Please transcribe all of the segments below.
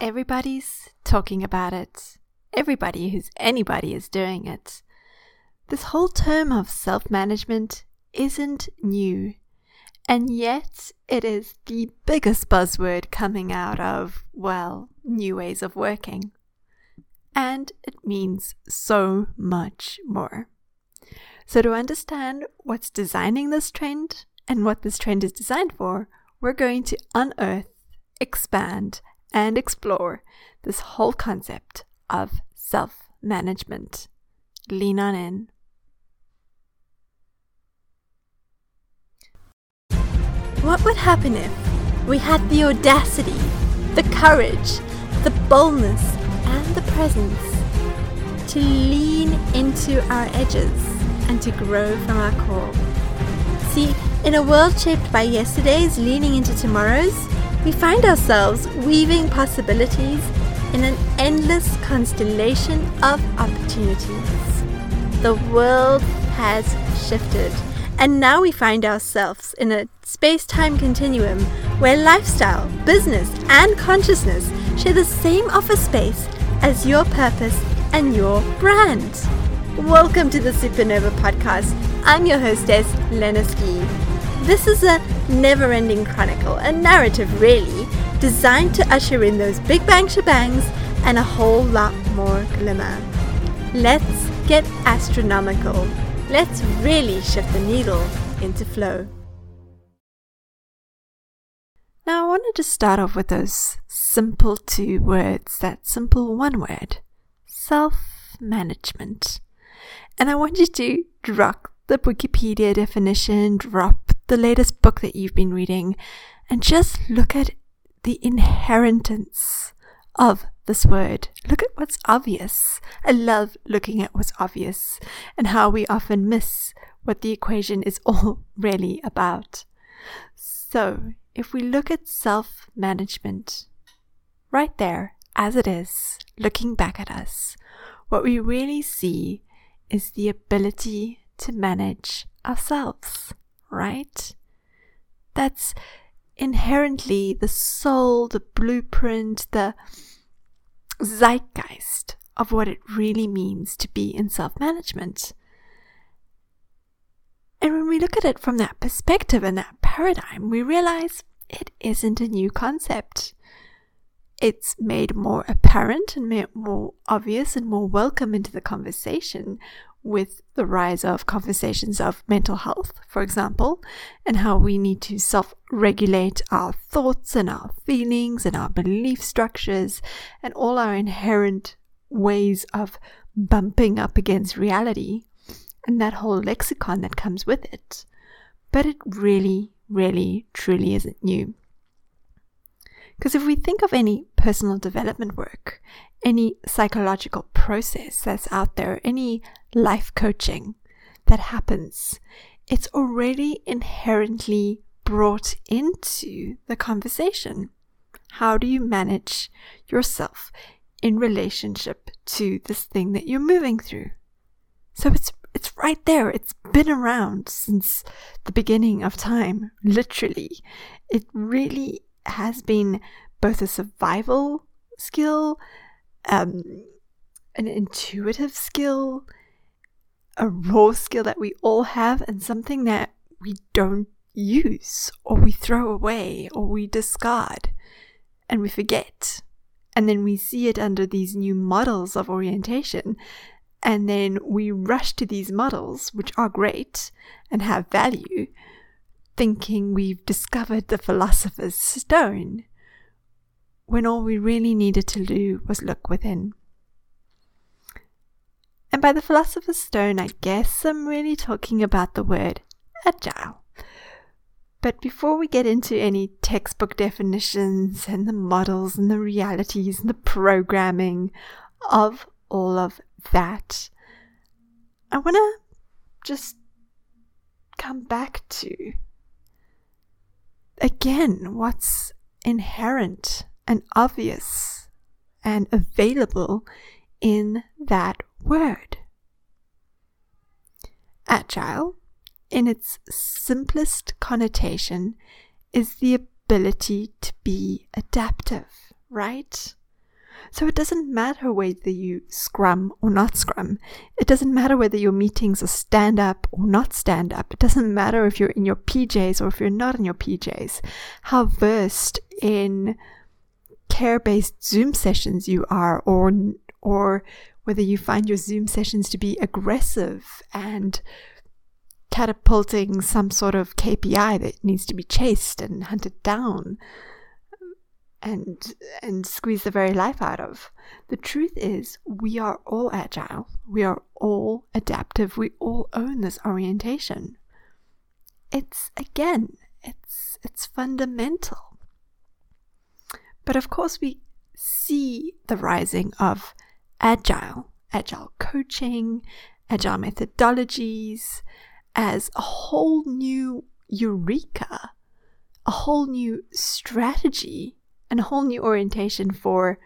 Everybody's talking about it. Everybody who's anybody is doing it. This whole term of self management isn't new. And yet, it is the biggest buzzword coming out of, well, new ways of working. And it means so much more. So, to understand what's designing this trend and what this trend is designed for, we're going to unearth, expand, and explore this whole concept of self management. Lean on in. What would happen if we had the audacity, the courage, the boldness, and the presence to lean into our edges and to grow from our core? See, in a world shaped by yesterday's leaning into tomorrow's, we find ourselves weaving possibilities in an endless constellation of opportunities. The world has shifted and now we find ourselves in a space time continuum where lifestyle, business, and consciousness share the same office space as your purpose and your brand. Welcome to the Supernova Podcast. I'm your hostess, Lena Ski. This is a never ending chronicle, a narrative really, designed to usher in those big bang shebangs and a whole lot more glimmer. Let's get astronomical. Let's really shift the needle into flow. Now, I wanted to start off with those simple two words, that simple one word self management. And I want you to drop the Wikipedia definition, drop the latest book that you've been reading, and just look at the inheritance of this word. Look at what's obvious. I love looking at what's obvious and how we often miss what the equation is all really about. So, if we look at self management right there as it is, looking back at us, what we really see is the ability to manage ourselves, right? That's inherently the soul, the blueprint, the zeitgeist of what it really means to be in self management. And when we look at it from that perspective and that paradigm, we realize it isn't a new concept. It's made more apparent and made more obvious and more welcome into the conversation with the rise of conversations of mental health, for example, and how we need to self regulate our thoughts and our feelings and our belief structures and all our inherent ways of bumping up against reality and that whole lexicon that comes with it. But it really, really, truly isn't new. Because if we think of any personal development work, any psychological process that's out there, any life coaching that happens, it's already inherently brought into the conversation. How do you manage yourself in relationship to this thing that you're moving through? So it's it's right there. It's been around since the beginning of time, literally. It really has been both a survival skill, um, an intuitive skill, a raw skill that we all have, and something that we don't use, or we throw away, or we discard, and we forget. And then we see it under these new models of orientation. And then we rush to these models, which are great and have value, thinking we've discovered the philosopher's stone, when all we really needed to do was look within. And by the philosopher's stone, I guess I'm really talking about the word agile. But before we get into any textbook definitions and the models and the realities and the programming of all of that, I want to just come back to again what's inherent and obvious and available in that word. Agile, in its simplest connotation, is the ability to be adaptive, right? So it doesn't matter whether you scrum or not scrum. It doesn't matter whether your meetings are stand up or not stand up. It doesn't matter if you're in your PJs or if you're not in your PJs. How versed in care based Zoom sessions you are or or whether you find your Zoom sessions to be aggressive and catapulting some sort of KPI that needs to be chased and hunted down and and squeeze the very life out of. The truth is we are all agile. We are all adaptive. We all own this orientation. It's again, it's it's fundamental. But of course we see the rising of agile, agile coaching, agile methodologies as a whole new eureka, a whole new strategy, and a whole new orientation for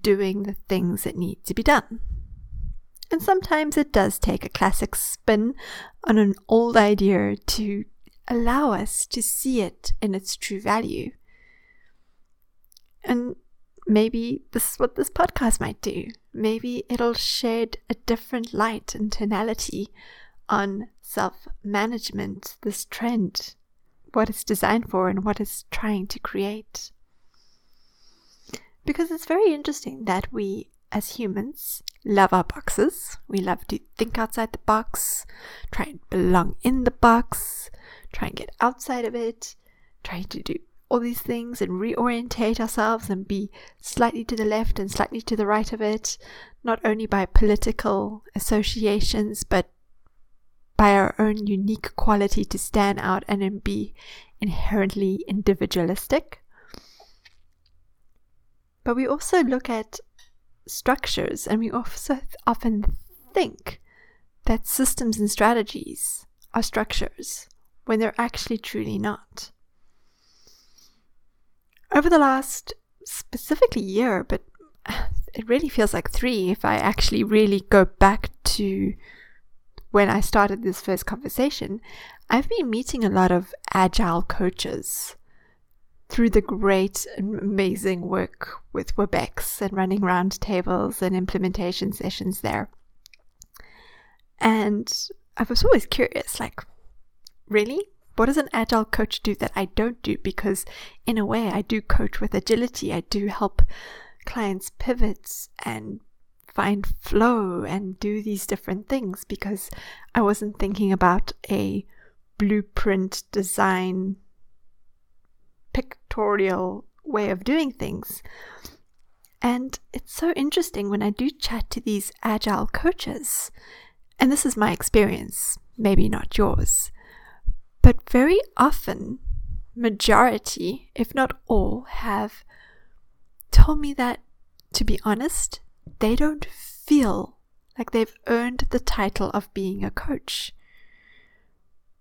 doing the things that need to be done. And sometimes it does take a classic spin on an old idea to allow us to see it in its true value. And maybe this is what this podcast might do. Maybe it'll shed a different light and tonality on self management, this trend, what it's designed for, and what it's trying to create. Because it's very interesting that we, as humans, love our boxes. We love to think outside the box, try and belong in the box, try and get outside of it, try to do all these things and reorientate ourselves and be slightly to the left and slightly to the right of it, not only by political associations, but by our own unique quality to stand out and be inherently individualistic. But we also look at structures and we also often think that systems and strategies are structures when they're actually truly not. Over the last specifically year, but it really feels like three if I actually really go back to when I started this first conversation, I've been meeting a lot of agile coaches through the great and amazing work with WebEx and running roundtables and implementation sessions there. And I was always curious like, really? what does an agile coach do that I don't do? Because in a way, I do coach with agility. I do help clients pivot and find flow and do these different things because I wasn't thinking about a blueprint design pictorial way of doing things. And it's so interesting when I do chat to these agile coaches, and this is my experience, maybe not yours but very often, majority, if not all, have told me that, to be honest, they don't feel like they've earned the title of being a coach.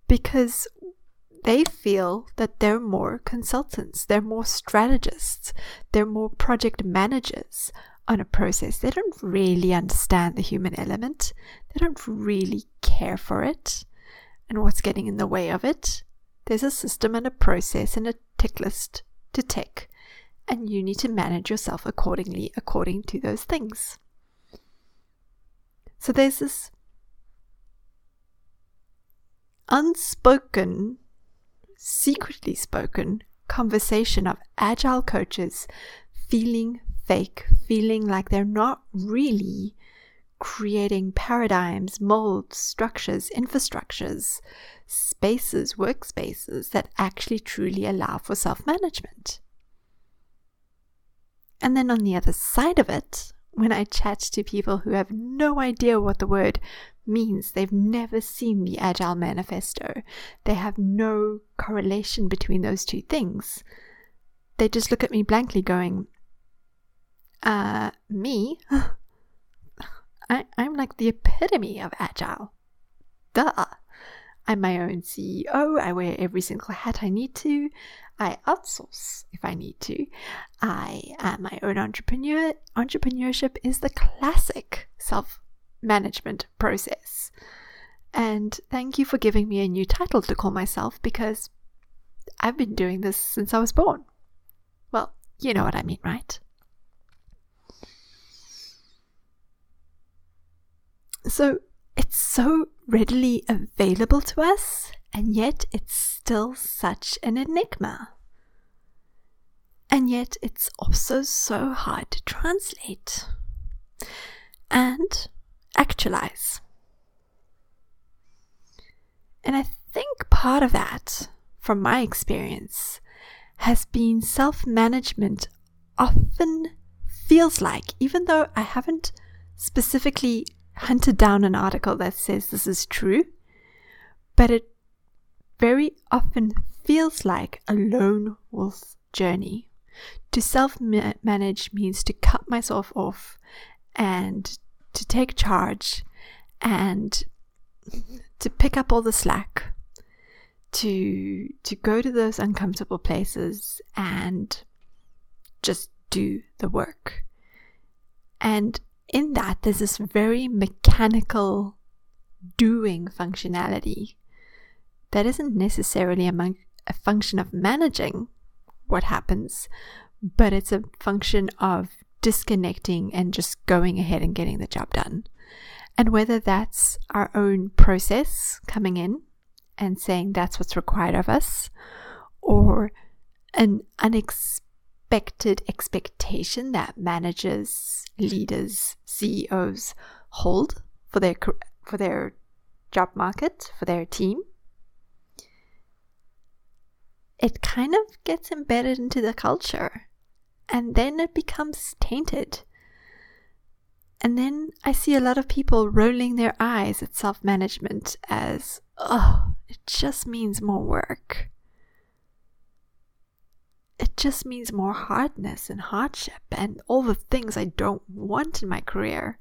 Because they feel that they're more consultants, they're more strategists, they're more project managers on a process. They don't really understand the human element, they don't really care for it and what's getting in the way of it. There's a system and a process and a tick list to tick, and you need to manage yourself accordingly according to those things. So there's this unspoken, secretly spoken conversation of agile coaches feeling fake, feeling like they're not really creating paradigms, molds, structures, infrastructures, spaces, workspaces that actually truly allow for self management. And then on the other side of it, when I chat to people who have no idea what the word means, they've never seen the Agile Manifesto, they have no correlation between those two things, they just look at me blankly, going, uh, me? I, I'm like the epitome of agile. Duh. I'm my own CEO. I wear every single hat I need to. I outsource if I need to. I am my own entrepreneur. Entrepreneurship is the classic self management process. And thank you for giving me a new title to call myself because I've been doing this since I was born. Well, you know what I mean, right? So, it's so readily available to us, and yet it's still such an enigma. And yet it's also so hard to translate and actualize. And I think part of that, from my experience, has been self management often feels like, even though I haven't specifically hunted down an article that says this is true, but it very often feels like a lone wolf journey. To self manage means to cut myself off and to take charge and to pick up all the slack to to go to those uncomfortable places and just do the work and in that there's this very mechanical doing functionality that isn't necessarily a, function of managing what happens but it's a function of disconnecting and just going ahead and getting the job done. And whether that's our own process coming in and saying that's what's required of us, or an unexpected expectation that managers, leaders, CEOs hold for their for their job market, for their team. It kind of gets embedded into the culture and then it becomes tainted and then I see a lot of people rolling their eyes at self management as, oh, it just means more work. It just means more hardness and hardship and all the things I don't want in my career,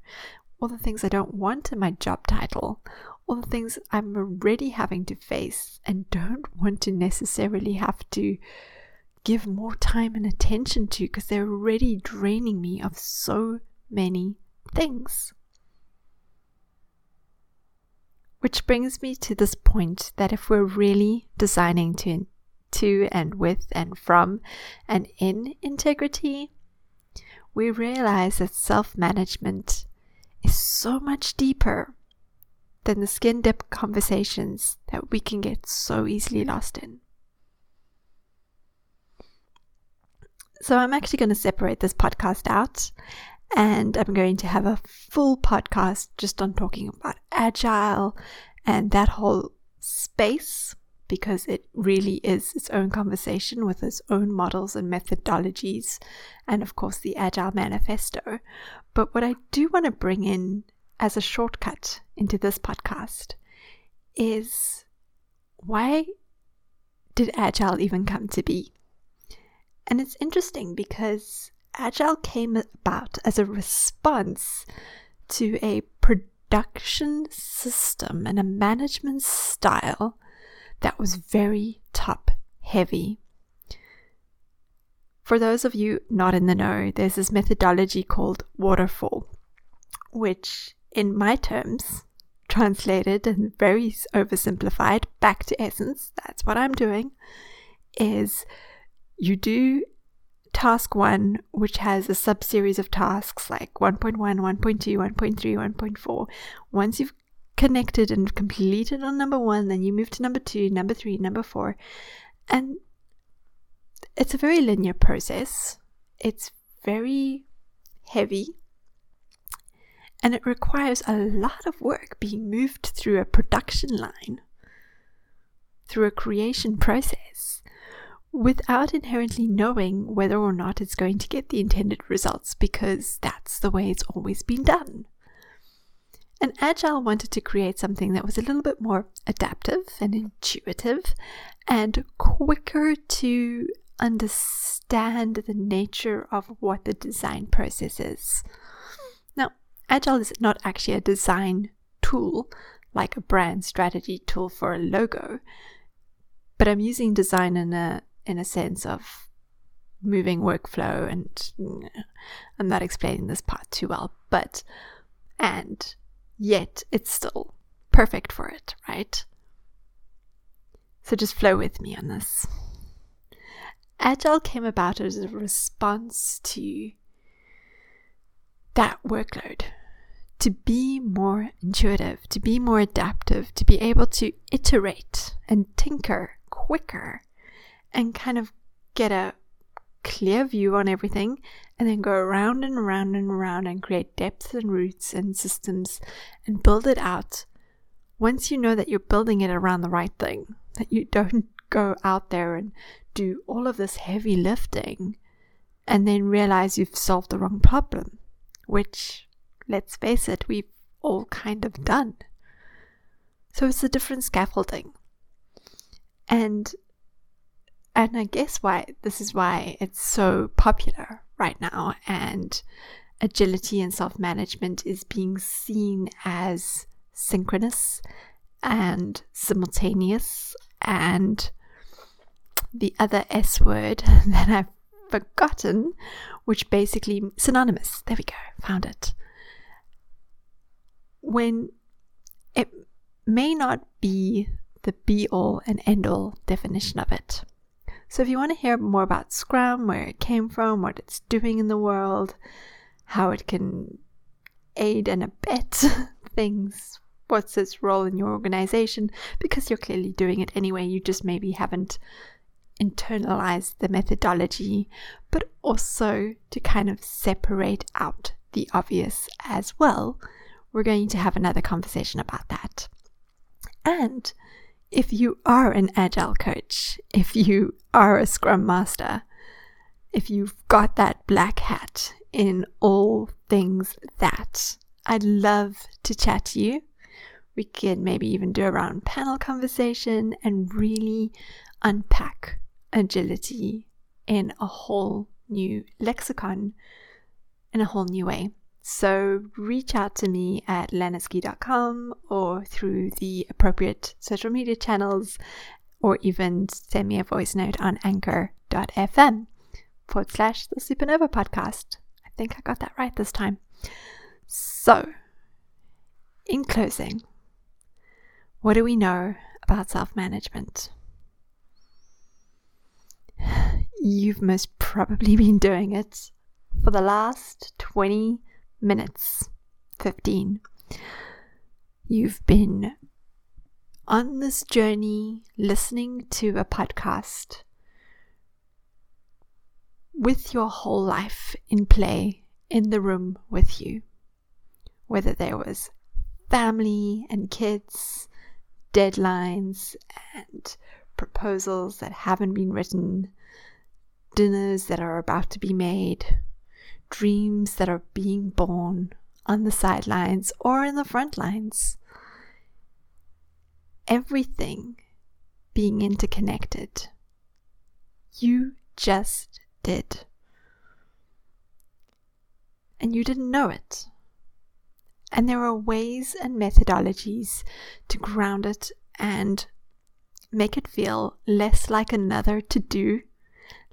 all the things I don't want in my job title, all the things I'm already having to face and don't want to necessarily have to give more time and attention to because they're already draining me of so many things. Which brings me to this point that if we're really designing to, to and with and from and in integrity, we realize that self management is so much deeper than the skin dip conversations that we can get so easily lost in. So, I'm actually going to separate this podcast out and I'm going to have a full podcast just on talking about agile and that whole space because it really is its own conversation with its own models and methodologies, and of course, the Agile Manifesto. But what I do want to bring in as a shortcut into this podcast is why did Agile even come to be? And it's interesting because Agile came about as a response to a production system and a management style that was very top heavy. For those of you not in the know, there's this methodology called waterfall, which, in my terms, translated and very oversimplified back to essence, that's what I'm doing, is you do task one, which has a sub series of tasks like 1.1, 1.2, 1.3, 1.4. Once you've connected and completed on number one, then you move to number two, number three, number four. And it's a very linear process. It's very heavy. And it requires a lot of work being moved through a production line, through a creation process without inherently knowing whether or not it's going to get the intended results because that's the way it's always been done. And Agile wanted to create something that was a little bit more adaptive and intuitive and quicker to understand the nature of what the design process is. Now, Agile is not actually a design tool like a brand strategy tool for a logo, but I'm using design in a in a sense of moving workflow and I'm not explaining this part too well, but and yet it's still perfect for it, right? So just flow with me on this. Agile came about as a response to that workload, to be more intuitive, to be more adaptive, to be able to iterate and tinker quicker and kind of get a clear view on everything and then go around and around and around and create depths and roots and systems and build it out. Once you know that you're building it around the right thing, that you don't go out there and do all of this heavy lifting and then realize you've solved the wrong problem, which let's face it, we've all kind of done. So it's a different scaffolding. And and I guess why this is why it's so popular right now and agility and self-management is being seen as synchronous and simultaneous and the other S word that I've forgotten, which basically synonymous. There we go, found it when it may not be the be all and end all definition of it. So, if you want to hear more about Scrum, where it came from, what it's doing in the world, how it can aid and abet things, what's its role in your organization, because you're clearly doing it anyway, you just maybe haven't internalized the methodology, but also to kind of separate out the obvious as well we're going to have another conversation about that. And if you are an agile coach, if you are a scrum master, if you've got that black hat in all things that, I'd love to chat to you. We could maybe even do a round panel conversation and really unpack agility in a whole new lexicon, in a whole new way. So reach out to me at lenaski.com or through the appropriate social media channels, or even send me a voice note on anchor.fm forward slash the Supernova podcast. I think I got that right this time. So, in closing, what do we know about self management? You've most probably been doing it for the last 20 minutes 15. You've been on this journey listening to a podcast with your whole life in play in the room with you. Whether there was family and kids, deadlines and proposals that haven't been written, dinners that are about to be made, dreams that are being born on the sidelines or in the front lines. Everything being interconnected. You just did. And you didn't know it. And there are ways and methodologies to ground it and make it feel less like another to do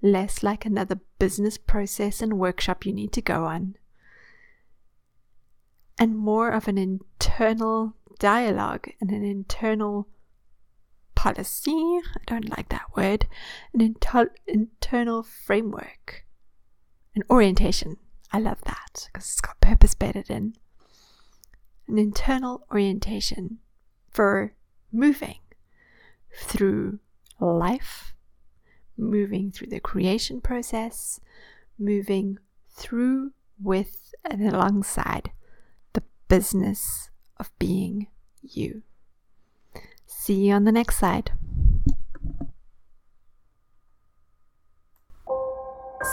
less like another business process and workshop you need to go on, and more of an internal dialogue and an internal policy. I don't like that word. An inter- internal framework, an orientation. I love that because it's got purpose bedded in. An internal orientation for moving through life moving through the creation process, moving through with and alongside the business of being you. See you on the next side.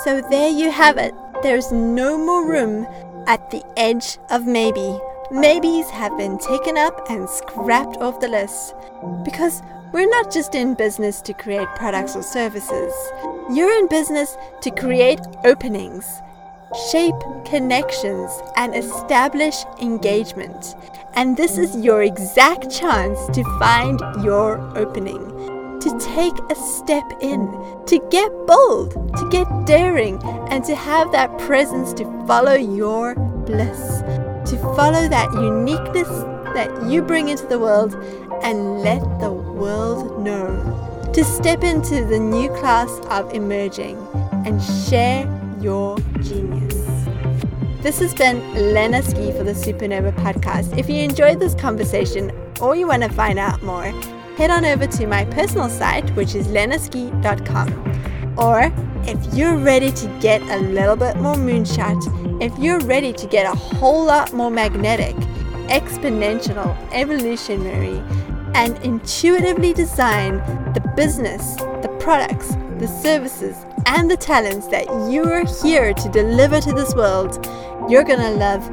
So there you have it. There's no more room at the edge of maybe. Maybes have been taken up and scrapped off the list because we're not just in business to create products or services. You're in business to create openings, shape connections, and establish engagement. And this is your exact chance to find your opening, to take a step in, to get bold, to get daring, and to have that presence to follow your bliss, to follow that uniqueness that you bring into the world and let the world know. To step into the new class of emerging and share your genius. This has been Lena Ski for the Supernova podcast. If you enjoyed this conversation or you want to find out more, head on over to my personal site, which is lenaski.com. Or if you're ready to get a little bit more moonshot, if you're ready to get a whole lot more magnetic, exponential, evolutionary, and intuitively design the business, the products, the services, and the talents that you are here to deliver to this world, you're gonna love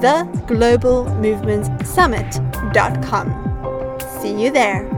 theglobalmovementsummit.com. See you there.